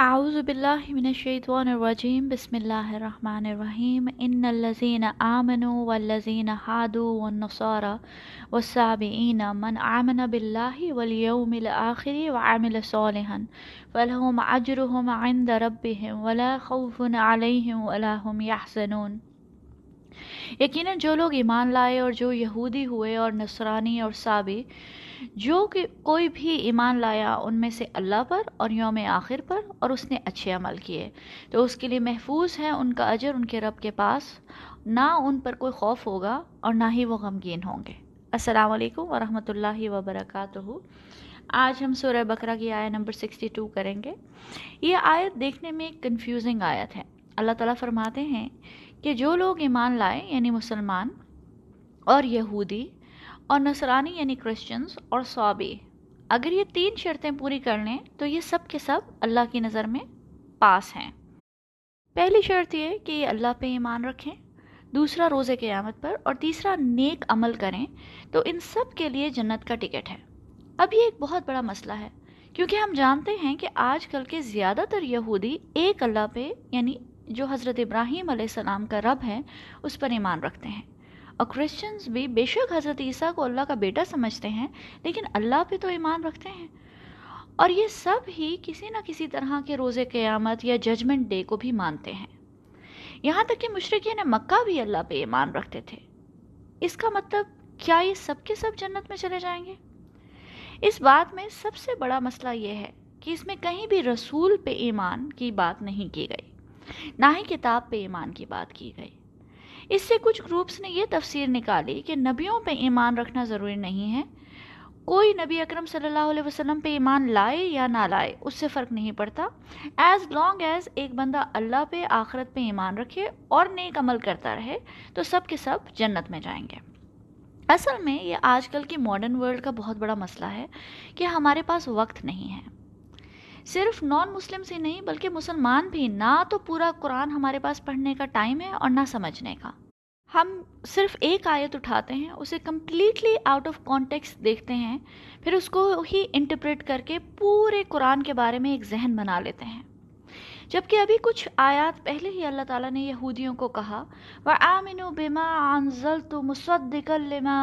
أعوذ بالله من الشيطان الرجيم بسم الله الرحمن الرحيم إن الذين آمنوا والذين هادوا والنصارى والسابعين من آمن بالله واليوم الآخر وعمل صالحا فلهم أجرهم عند ربهم ولا خوف عليهم ولا هم يحزنون یقیناً جو لوگ ایمان لائے اور جو یہودی ہوئے اور نصرانی اور سابی جو کہ کوئی بھی ایمان لایا ان میں سے اللہ پر اور یوم آخر پر اور اس نے اچھے عمل کیے۔ تو اس کے لیے محفوظ ہے ان کا اجر ان کے رب کے پاس۔ نہ ان پر کوئی خوف ہوگا اور نہ ہی وہ غمگین ہوں گے۔ السلام علیکم ورحمۃ اللہ وبرکاتہ۔ آج ہم سورہ بکرا کی آیت نمبر سکسٹی ٹو کریں گے۔ یہ آیت دیکھنے میں ایک کنفیوزنگ آیت ہے۔ اللہ تعالیٰ فرماتے ہیں کہ جو لوگ ایمان لائے یعنی مسلمان اور یہودی اور نصرانی یعنی کرسچنز اور صوابی۔ اگر یہ تین شرطیں پوری کر لیں، تو یہ سب کے سب اللہ کی نظر میں پاس ہیں۔ پہلی شرط یہ کہ یہ اللہ پہ ایمان رکھیں، دوسرا روزے قیامت پر اور تیسرا نیک عمل کریں، تو ان سب کے لیے جنت کا ٹکٹ ہے۔ اب یہ ایک بہت بڑا مسئلہ ہے، کیونکہ ہم جانتے ہیں کہ آج کل کے زیادہ تر یہودی ایک اللہ پہ یعنی جو حضرت ابراہیم علیہ السلام کا رب ہے، اس پر ایمان رکھتے ہیں۔ اور کرسچنز بھی بے شک حضرت عیسیٰ کو اللہ کا بیٹا سمجھتے ہیں، لیکن اللہ پہ تو ایمان رکھتے ہیں۔ اور یہ سب ہی کسی نہ کسی طرح کے روز قیامت یا ججمنٹ ڈے کو بھی مانتے ہیں۔ یہاں تک کہ مشرقین مکہ بھی اللہ پہ ایمان رکھتے تھے۔ اس کا مطلب کیا یہ سب کے سب جنت میں چلے جائیں گے؟ اس بات میں سب سے بڑا مسئلہ یہ ہے کہ اس میں کہیں بھی رسول پہ ایمان کی بات نہیں کی گئی، نہ ہی کتاب پہ ایمان کی بات کی گئی۔ اس سے کچھ گروپس نے یہ تفسیر نکالی کہ نبیوں پہ ایمان رکھنا ضروری نہیں ہے۔ کوئی نبی اکرم صلی اللہ علیہ وسلم پہ ایمان لائے یا نہ لائے، اس سے فرق نہیں پڑتا۔ ایز لانگ ایز ایک بندہ اللہ پہ، آخرت پہ ایمان رکھے اور نیک عمل کرتا رہے، تو سب کے سب جنت میں جائیں گے۔ اصل میں یہ آج کل کی ماڈرن ورلڈ کا بہت بڑا مسئلہ ہے کہ ہمارے پاس وقت نہیں ہے۔ صرف نان مسلم سے نہیں، بلکہ مسلمان بھی۔ نہ تو پورا قرآن ہمارے پاس پڑھنے کا ٹائم ہے اور نہ سمجھنے کا۔ ہم صرف ایک آیت اٹھاتے ہیں، اسے کمپلیٹلی آؤٹ آف کانٹیکس دیکھتے ہیں، پھر اس کو ہی انٹرپریٹ کر کے پورے قرآن کے بارے میں ایک ذہن بنا لیتے ہیں۔ جبکہ ابھی کچھ آیات پہلے ہی اللہ تعالیٰ نے یہودیوں کو کہا وہ آمن و بیما انزل تو مسد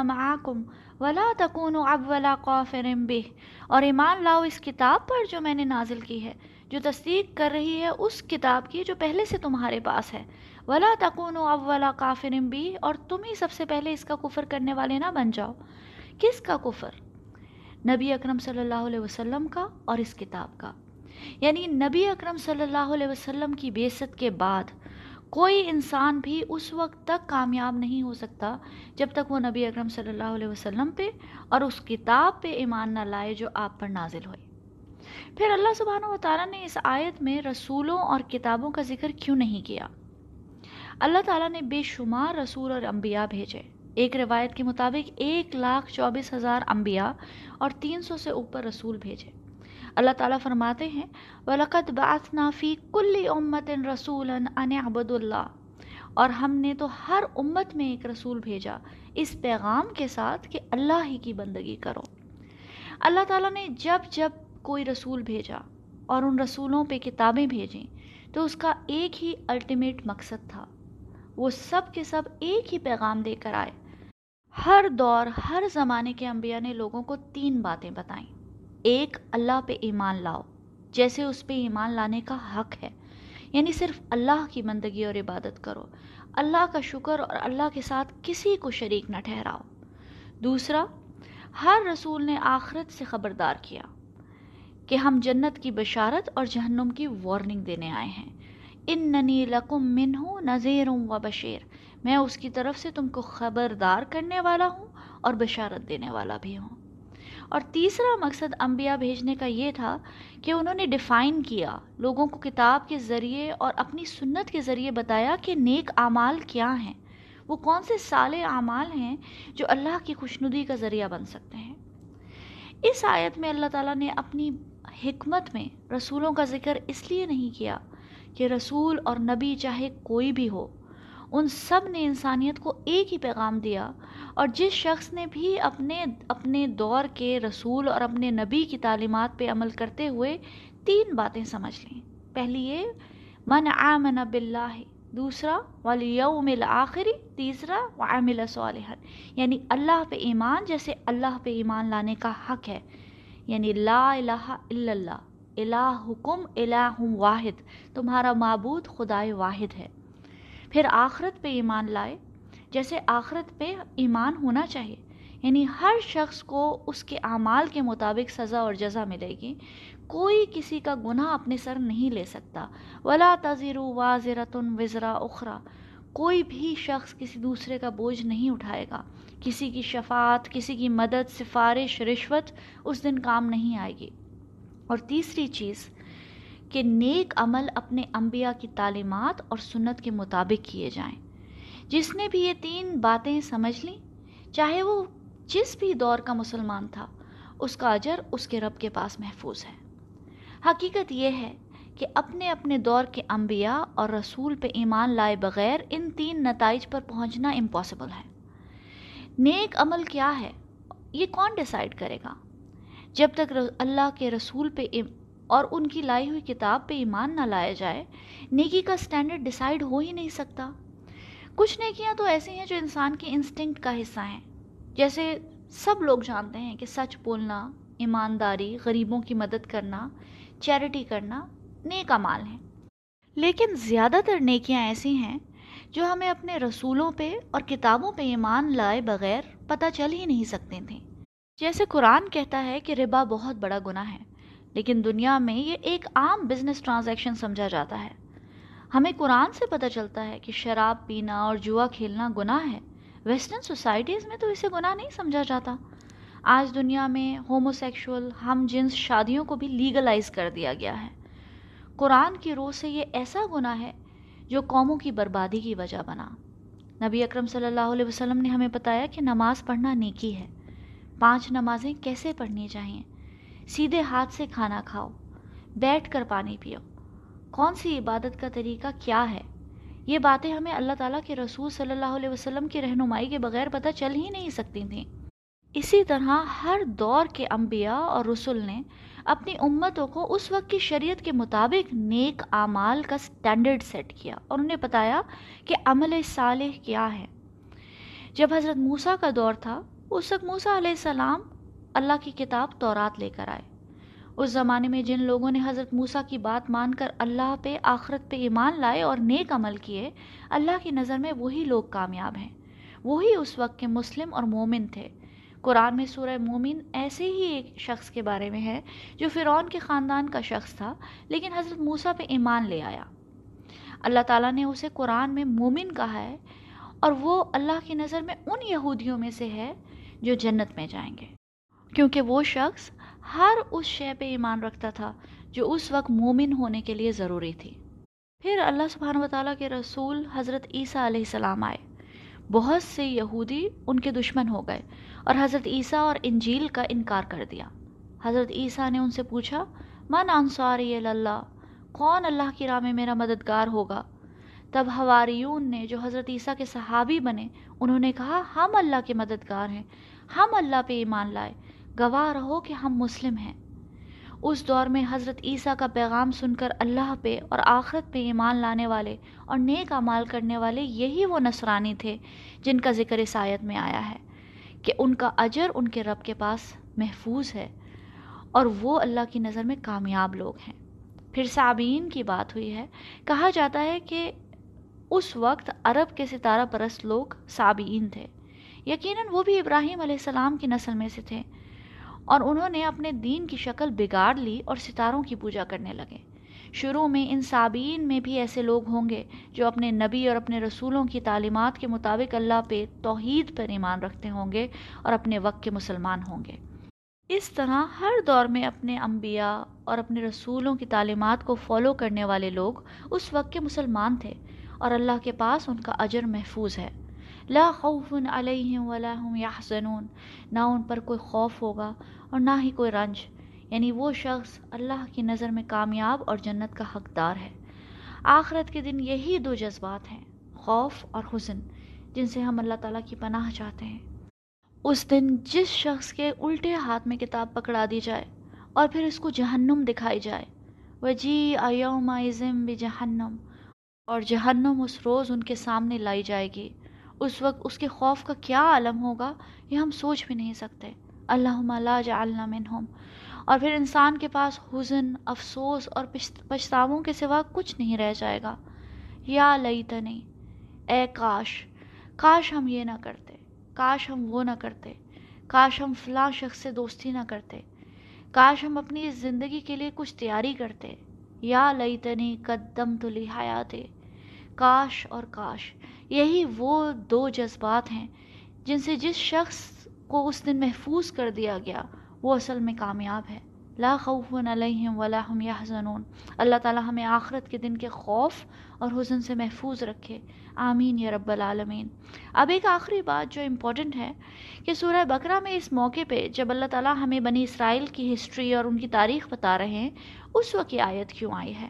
معاکم ولا تکون اب ولا قوفرم بہ اور ایمان لاؤ اس کتاب پر جو میں نے نازل کی ہے، جو تصدیق کر رہی ہے اس کتاب کی جو پہلے سے تمہارے پاس ہے۔ ولا تکون اب ولا بھی اور تم ہی سب سے پہلے اس کا کفر کرنے والے نہ بن جاؤ۔ کس کا کفر؟ نبی اکرم صلی اللہ علیہ وسلم کا اور اس کتاب کا۔ یعنی نبی اکرم صلی اللہ علیہ وسلم کی بیست کے بعد۔ کوئی انسان بھی اس وقت تک کامیاب نہیں ہو سکتا جب تک وہ نبی اکرم صلی اللہ علیہ وسلم پہ اور اس کتاب پہ ایمان نہ لائے جو آپ پر نازل ہوئی پھر اللہ سبحانہ و تعالیٰ نے اس آیت میں رسولوں اور کتابوں کا ذکر کیوں نہیں کیا؟ اللہ تعالیٰ نے بے شمار رسول اور انبیاء بھیجے۔ ایک روایت کے مطابق ایک لاکھ چوبیس ہزار انبیاء اور تین سو سے اوپر رسول بھیجے۔ اللہ تعالیٰ فرماتے ہیں، وَلَقَدْ بَعَثْنَا فِي كُلِّ أُمَّةٍ رَسُولًا أَنِ عَبُدُ اللَّهِ۔ اور ہم نے تو ہر امت میں ایک رسول بھیجا، اس پیغام کے ساتھ کہ اللہ ہی کی بندگی کرو۔ اللہ تعالیٰ نے جب جب کوئی رسول بھیجا اور ان رسولوں پہ کتابیں بھیجیں، تو اس کا ایک ہی الٹیمیٹ مقصد تھا۔ وہ سب کے سب ایک ہی پیغام دے کر آئے۔ ہر دور، ہر زمانے کے انبیاء نے لوگوں کو تین باتیں بتائیں۔ ایک اللہ پہ ایمان لاؤ، جیسے اس پہ ایمان لانے کا حق ہے۔ یعنی صرف اللہ کی بندگی اور عبادت کرو۔ اللہ کا شکر اور اللہ کے ساتھ کسی کو شریک نہ ٹھہراؤ۔ دوسرا، ہر رسول نے آخرت سے خبردار کیا کہ ہم جنت کی بشارت اور جہنم کی وارننگ دینے آئے ہیں۔ ان ننی لقم من ہوں نذیر و بشیر۔ میں اس کی طرف سے تم کو خبردار کرنے والا ہوں اور بشارت دینے والا بھی ہوں۔ اور تیسرا مقصد انبیاء بھیجنے کا یہ تھا کہ انہوں نے ڈیفائن کیا، لوگوں کو کتاب کے ذریعے اور اپنی سنت کے ذریعے بتایا کہ نیک اعمال کیا ہیں۔ وہ کون سے سال اعمال ہیں جو اللہ کی خوشنودی کا ذریعہ بن سکتے ہیں؟ اس آیت میں اللہ تعالیٰ نے اپنی حکمت میں رسولوں کا ذکر اس لیے نہیں کیا کہ رسول اور نبی چاہے کوئی بھی ہو ان سب نے انسانیت کو ایک ہی پیغام دیا۔ اور جس شخص نے بھی اپنے اپنے دور کے رسول اور اپنے نبی کی تعلیمات پہ عمل کرتے ہوئے تین باتیں سمجھ لیں۔ پہلی یہ، من آمن باللہ دوسرا، والیوم الآخری تیسرا، وعمل صالحا یعنی اللہ پہ ایمان جیسے اللہ پہ ایمان لانے کا حق ہے۔ یعنی لا الہ الا اللہ الہ حکم الہ واحد، تمہارا معبود خدائے واحد ہے۔ پھر آخرت پہ ایمان لائے، جیسے آخرت پہ ایمان ہونا چاہیے۔ یعنی ہر شخص کو اس کے اعمال کے مطابق سزا اور جزا ملے گی۔ کوئی کسی کا گناہ اپنے سر نہیں لے سکتا۔ ولا تذیر واضرتن وزرا اخرا کوئی بھی شخص کسی دوسرے کا بوجھ نہیں اٹھائے گا۔ کسی کی شفاعت، کسی کی مدد، سفارش، رشوت اس دن کام نہیں آئے گی۔ اور تیسری چیز کہ نیک عمل اپنے انبیاء کی تعلیمات اور سنت کے مطابق کیے جائیں۔ جس نے بھی یہ تین باتیں سمجھ لیں، چاہے وہ جس بھی دور کا مسلمان تھا، اس کا اجر اس کے رب کے پاس محفوظ ہے۔ حقیقت یہ ہے کہ اپنے اپنے دور کے انبیاء اور رسول پہ ایمان لائے بغیر ان تین نتائج پر پہنچنا امپاسبل ہے۔ نیک عمل کیا ہے؟ یہ کون ڈیسائیڈ کرے گا؟ جب تک اللہ کے رسول پہ اور ان کی لائی ہوئی کتاب پہ ایمان نہ لایا جائے، نیکی کا سٹینڈرڈ ڈیسائیڈ ہو ہی نہیں سکتا۔ کچھ نیکیاں تو ایسی ہیں جو انسان کے انسٹنکٹ کا حصہ ہیں۔ جیسے سب لوگ جانتے ہیں کہ سچ بولنا، ایمانداری، غریبوں کی مدد کرنا، چیریٹی کرنا نیک مال ہیں۔ لیکن زیادہ تر نیکیاں ایسی ہیں جو ہمیں اپنے رسولوں پہ اور کتابوں پہ ایمان لائے بغیر پتہ چل ہی نہیں سکتے تھے جیسے قرآن کہتا ہے کہ ربا بہت بڑا گناہ ہے۔ لیکن دنیا میں یہ ایک عام بزنس ٹرانزیکشن سمجھا جاتا ہے۔ ہمیں قرآن سے پتہ چلتا ہے کہ شراب پینا اور جوا کھیلنا گناہ ہے۔ ویسٹرن سوسائٹیز میں تو اسے گناہ نہیں سمجھا جاتا۔ آج دنیا میں ہومو سیکشول ہم جنس شادیوں کو بھی لیگلائز کر دیا گیا ہے۔ قرآن کی روح سے یہ ایسا گناہ ہے جو قوموں کی بربادی کی وجہ بنا۔ نبی اکرم صلی اللہ علیہ وسلم نے ہمیں بتایا کہ نماز پڑھنا نیکی ہے۔ پانچ نمازیں کیسے پڑھنی چاہئیں سیدھے ہاتھ سے کھانا کھاؤ، بیٹھ کر پانی پیو۔ کون سی عبادت کا طریقہ کیا ہے؟ یہ باتیں ہمیں اللہ تعالیٰ کے رسول صلی اللہ علیہ وسلم کی رہنمائی کے بغیر پتہ چل ہی نہیں سکتی تھیں۔ اسی طرح ہر دور کے انبیاء اور رسول نے اپنی امتوں کو اس وقت کی شریعت کے مطابق نیک اعمال کا سٹینڈرڈ سیٹ کیا اور انہیں بتایا کہ عمل صالح کیا ہے۔ جب حضرت موسیٰ کا دور تھا، اس وقت موسیٰ علیہ السلام اللہ کی کتاب تورات لے کر آئے۔ اس زمانے میں جن لوگوں نے حضرت موسیٰ کی بات مان کر اللہ پہ، آخرت پہ ایمان لائے اور نیک عمل کیے، اللہ کی نظر میں وہی لوگ کامیاب ہیں۔ وہی اس وقت کے مسلم اور مومن تھے۔ قرآن میں سورہ مومن ایسے ہی ایک شخص کے بارے میں ہے جو فرعون کے خاندان کا شخص تھا، لیکن حضرت موسیٰ پہ ایمان لے آیا۔ اللہ تعالیٰ نے اسے قرآن میں مومن کہا ہے اور وہ اللہ کی نظر میں ان یہودیوں میں سے ہے جو جنت میں جائیں گے۔ کیونکہ وہ شخص ہر اس شے پہ ایمان رکھتا تھا جو اس وقت مومن ہونے کے لیے ضروری تھی۔ پھر اللہ سبحانہ و تعالیٰ کے رسول حضرت عیسیٰ علیہ السلام آئے۔ بہت سے یہودی ان کے دشمن ہو گئے اور حضرت عیسیٰ اور انجیل کا انکار کر دیا۔ حضرت عیسیٰ نے ان سے پوچھا، من انصاری اللہ کون اللہ کی راہ میں میرا مددگار ہوگا؟ تب ہواریون نے جو حضرت عیسیٰ کے صحابی بنے، انہوں نے کہا، ہم اللہ کے مددگار ہیں، ہم اللہ پہ ایمان لائے گواہ رہو کہ ہم مسلم ہیں۔ اس دور میں حضرت عیسیٰ کا پیغام سن کر اللہ پہ اور آخرت پہ ایمان لانے والے اور نیک اعمال کرنے والے یہی وہ نصرانی تھے جن کا ذکر اس آیت میں آیا ہے کہ ان کا اجر ان کے رب کے پاس محفوظ ہے اور وہ اللہ کی نظر میں کامیاب لوگ ہیں۔ پھر صابین کی بات ہوئی ہے۔ کہا جاتا ہے کہ اس وقت عرب کے ستارہ پرست لوگ صابین تھے۔ یقیناً وہ بھی ابراہیم علیہ السلام کی نسل میں سے تھے۔ اور انہوں نے اپنے دین کی شکل بگاڑ لی اور ستاروں کی پوجا کرنے لگے۔ شروع میں ان صابین میں بھی ایسے لوگ ہوں گے جو اپنے نبی اور اپنے رسولوں کی تعلیمات کے مطابق اللہ پہ توحید پر ایمان رکھتے ہوں گے اور اپنے وقت کے مسلمان ہوں گے۔ اس طرح ہر دور میں اپنے انبیاء اور اپنے رسولوں کی تعلیمات کو فالو کرنے والے لوگ اس وقت کے مسلمان تھے اور اللہ کے پاس ان کا اجر محفوظ ہے۔ لا خوف علیہم ولا هم یحزنون، نہ ان پر کوئی خوف ہوگا اور نہ ہی کوئی رنج یعنی وہ شخص اللہ کی نظر میں کامیاب اور جنت کا حقدار ہے۔ آخرت کے دن یہی دو جذبات ہیں، خوف اور حسن جن سے ہم اللہ تعالیٰ کی پناہ چاہتے ہیں۔ اس دن جس شخص کے الٹے ہاتھ میں کتاب پکڑا دی جائے اور پھر اس کو جہنم دکھائی جائے وجی ایوم ازم بجہنم اور جہنم اس روز ان کے سامنے لائی جائے گی۔ اس وقت اس کے خوف کا کیا عالم ہوگا؟ یہ ہم سوچ بھی نہیں سکتے۔ اللہ لا جعلنا منہم۔ اور پھر انسان کے پاس حزن، افسوس اور پچھتاووں کے سوا کچھ نہیں رہ جائے گا۔ یا لیتنی، اے کاش کاش ہم یہ نہ کرتے۔ کاش ہم وہ نہ کرتے۔ کاش ہم فلاں شخص سے دوستی نہ کرتے۔ کاش ہم اپنی اس زندگی کے لیے کچھ تیاری کرتے۔ یا لیتنی قدم تو حیات کاش اور کاش۔ یہی وہ دو جذبات ہیں جن سے جس شخص کو اس دن محفوظ کر دیا گیا، وہ اصل میں کامیاب ہے۔ لا خوف علیہم ولا هم یحزنون۔ اللہ تعالی ہمیں آخرت کے دن کے خوف اور حزن سے محفوظ رکھے۔ آمین یا رب العالمین۔ اب ایک آخری بات جو امپورٹنٹ ہے کہ سورہ بقرہ میں اس موقع پہ جب اللہ تعالی ہمیں بنی اسرائیل کی ہسٹری اور ان کی تاریخ بتا رہے ہیں، اس وقت یہ آیت کیوں آئی ہے؟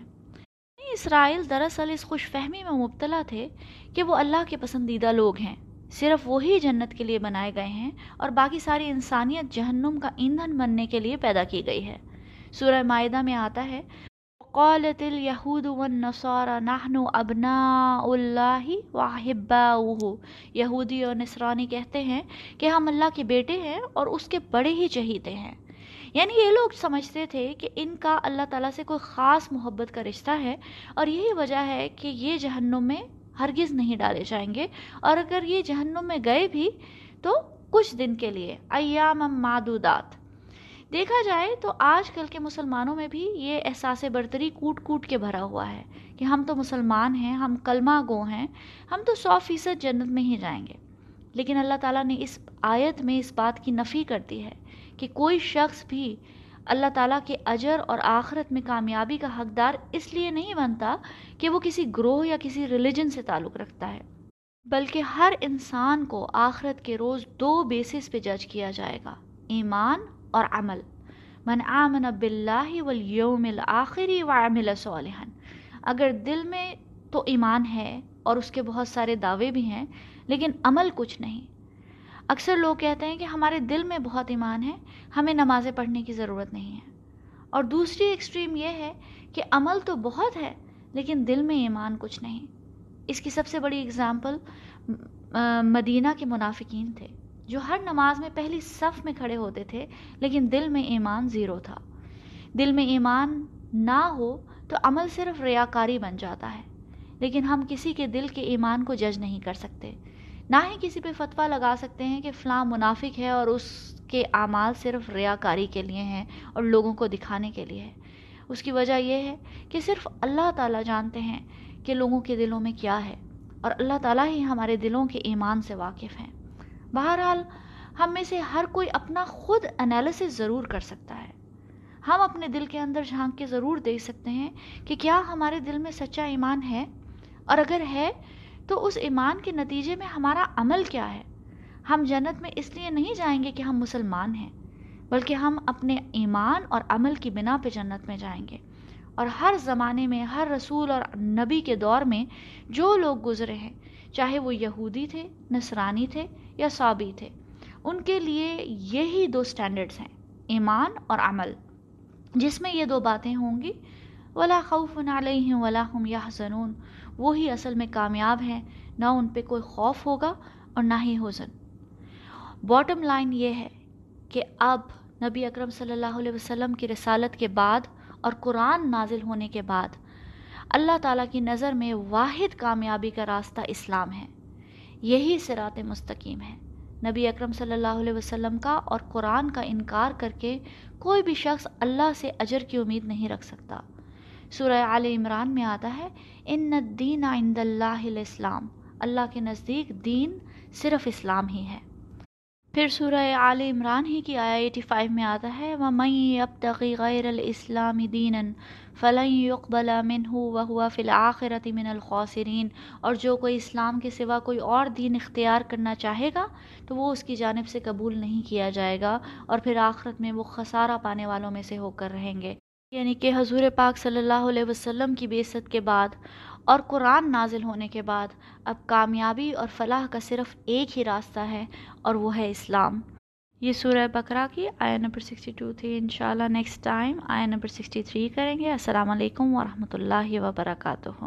اسرائیل دراصل اس خوش فہمی میں مبتلا تھے کہ وہ اللہ کے پسندیدہ لوگ ہیں۔ صرف وہی جنت کے لیے بنائے گئے ہیں اور باقی ساری انسانیت جہنم کا ایندھن بننے کے لیے پیدا کی گئی ہے۔ سورہ معاہدہ میں آتا ہے قالت الیہود والنصارى نحن ابناء اللہ واحباؤہ یہودی اور نصرانی کہتے ہیں کہ ہم اللہ کے بیٹے ہیں اور اس کے بڑے ہی چہیتے ہیں۔ یعنی یہ لوگ سمجھتے تھے کہ ان کا اللہ تعالیٰ سے کوئی خاص محبت کا رشتہ ہے اور یہی وجہ ہے کہ یہ جہنم میں ہرگز نہیں ڈالے جائیں گے اور اگر یہ جہنم میں گئے بھی تو کچھ دن کے لیے ایام معدودات۔ دیکھا جائے تو آج کل کے مسلمانوں میں بھی یہ احساس برتری کوٹ کوٹ کے بھرا ہوا ہے کہ ہم تو مسلمان ہیں، ہم کلمہ گو ہیں، ہم تو سو فیصد جنت میں ہی جائیں گے۔ لیکن اللہ تعالیٰ نے اس آیت میں اس بات کی نفی کر دی ہے کہ کوئی شخص بھی اللہ تعالیٰ کے اجر اور آخرت میں کامیابی کا حقدار اس لیے نہیں بنتا کہ وہ کسی گروہ یا کسی ریلیجن سے تعلق رکھتا ہے، بلکہ ہر انسان کو آخرت کے روز دو بیسس پہ جج کیا جائے گا، ایمان اور عمل۔ من آمن باللہ والیوم الآخری وعمل صالحا۔ اگر دل میں تو ایمان ہے اور اس کے بہت سارے دعوے بھی ہیں، لیکن عمل کچھ نہیں۔ اکثر لوگ کہتے ہیں کہ ہمارے دل میں بہت ایمان ہے، ہمیں نمازیں پڑھنے کی ضرورت نہیں ہے۔ اور دوسری ایکسٹریم یہ ہے کہ عمل تو بہت ہے، لیکن دل میں ایمان کچھ نہیں۔ اس کی سب سے بڑی اگزامپل مدینہ کے منافقین تھے، جو ہر نماز میں پہلی صف میں کھڑے ہوتے تھے، لیکن دل میں ایمان زیرو تھا۔ دل میں ایمان نہ ہو تو عمل صرف ریاکاری بن جاتا ہے، لیکن ہم کسی کے دل کے ایمان کو جج نہیں کر سکتے۔ نہ ہی کسی پہ فتویٰ لگا سکتے ہیں کہ فلاں منافق ہے اور اس کے اعمال صرف ریاکاری کے لیے ہیں اور لوگوں کو دکھانے کے لیے ہے اس کی وجہ یہ ہے کہ صرف اللہ تعالیٰ جانتے ہیں کہ لوگوں کے دلوں میں کیا ہے اور اللہ تعالیٰ ہی ہمارے دلوں کے ایمان سے واقف ہیں۔ بہرحال، ہم میں سے ہر کوئی اپنا خود انالیسس ضرور کر سکتا ہے۔ ہم اپنے دل کے اندر جھانک کے ضرور دیکھ سکتے ہیں کہ کیا ہمارے دل میں سچا ایمان ہے؟ اور اگر ہے تو اس ایمان کے نتیجے میں ہمارا عمل کیا ہے؟ ہم جنت میں اس لیے نہیں جائیں گے کہ ہم مسلمان ہیں، بلکہ ہم اپنے ایمان اور عمل کی بنا پہ جنت میں جائیں گے۔ اور ہر زمانے میں، ہر رسول اور نبی کے دور میں جو لوگ گزرے ہیں، چاہے وہ یہودی تھے، نصرانی تھے یا صابی تھے، ان کے لیے یہی دو سٹینڈرڈز ہیں، ایمان اور عمل۔ جس میں یہ دو باتیں ہوں گی، ولا خوف علیہم ولا هم یحزنون وہی اصل میں کامیاب ہیں، نہ ان پہ کوئی خوف ہوگا اور نہ ہی حزن۔ باٹم لائن یہ ہے کہ اب نبی اکرم صلی اللہ علیہ وسلم کی رسالت کے بعد اور قرآن نازل ہونے کے بعد اللہ تعالیٰ کی نظر میں واحد کامیابی کا راستہ اسلام ہے۔ یہی سرات مستقیم ہے۔ نبی اکرم صلی اللہ علیہ وسلم کا اور قرآن کا انکار کر کے کوئی بھی شخص اللہ سے اجر کی امید نہیں رکھ سکتا۔ سورہ عال عمران میں آتا ہے ان الدین عند اللہ الاسلام اللہ کے نزدیک دین صرف اسلام ہی ہے۔ پھر سورہ عال عمران ہی کی آیا ایٹی فائیو میں آتا ہے، وَمَن اب غَيْرَ الْإِسْلَامِ دِينًا فَلَن يُقْبَلَ مِنْهُ وَهُوَ فِي الْآخِرَةِ مِنَ الْخَاسِرِينَ اور جو کوئی اسلام کے سوا کوئی اور دین اختیار کرنا چاہے گا، تو وہ اس کی جانب سے قبول نہیں کیا جائے گا اور پھر آخرت میں وہ خسارہ پانے والوں میں سے ہو کر رہیں گے۔ یعنی کہ حضور پاک صلی اللہ علیہ وسلم کی بیست کے بعد اور قرآن نازل ہونے کے بعد، اب کامیابی اور فلاح کا صرف ایک ہی راستہ ہے اور وہ ہے اسلام۔ یہ سورہ بکرا کی آیا نمبر سکسٹی ٹو تھی۔ انشاءاللہ نیکسٹ ٹائم آیا نمبر سکسٹی تھری کریں گے۔ السلام علیکم ورحمۃ اللہ وبرکاتہ۔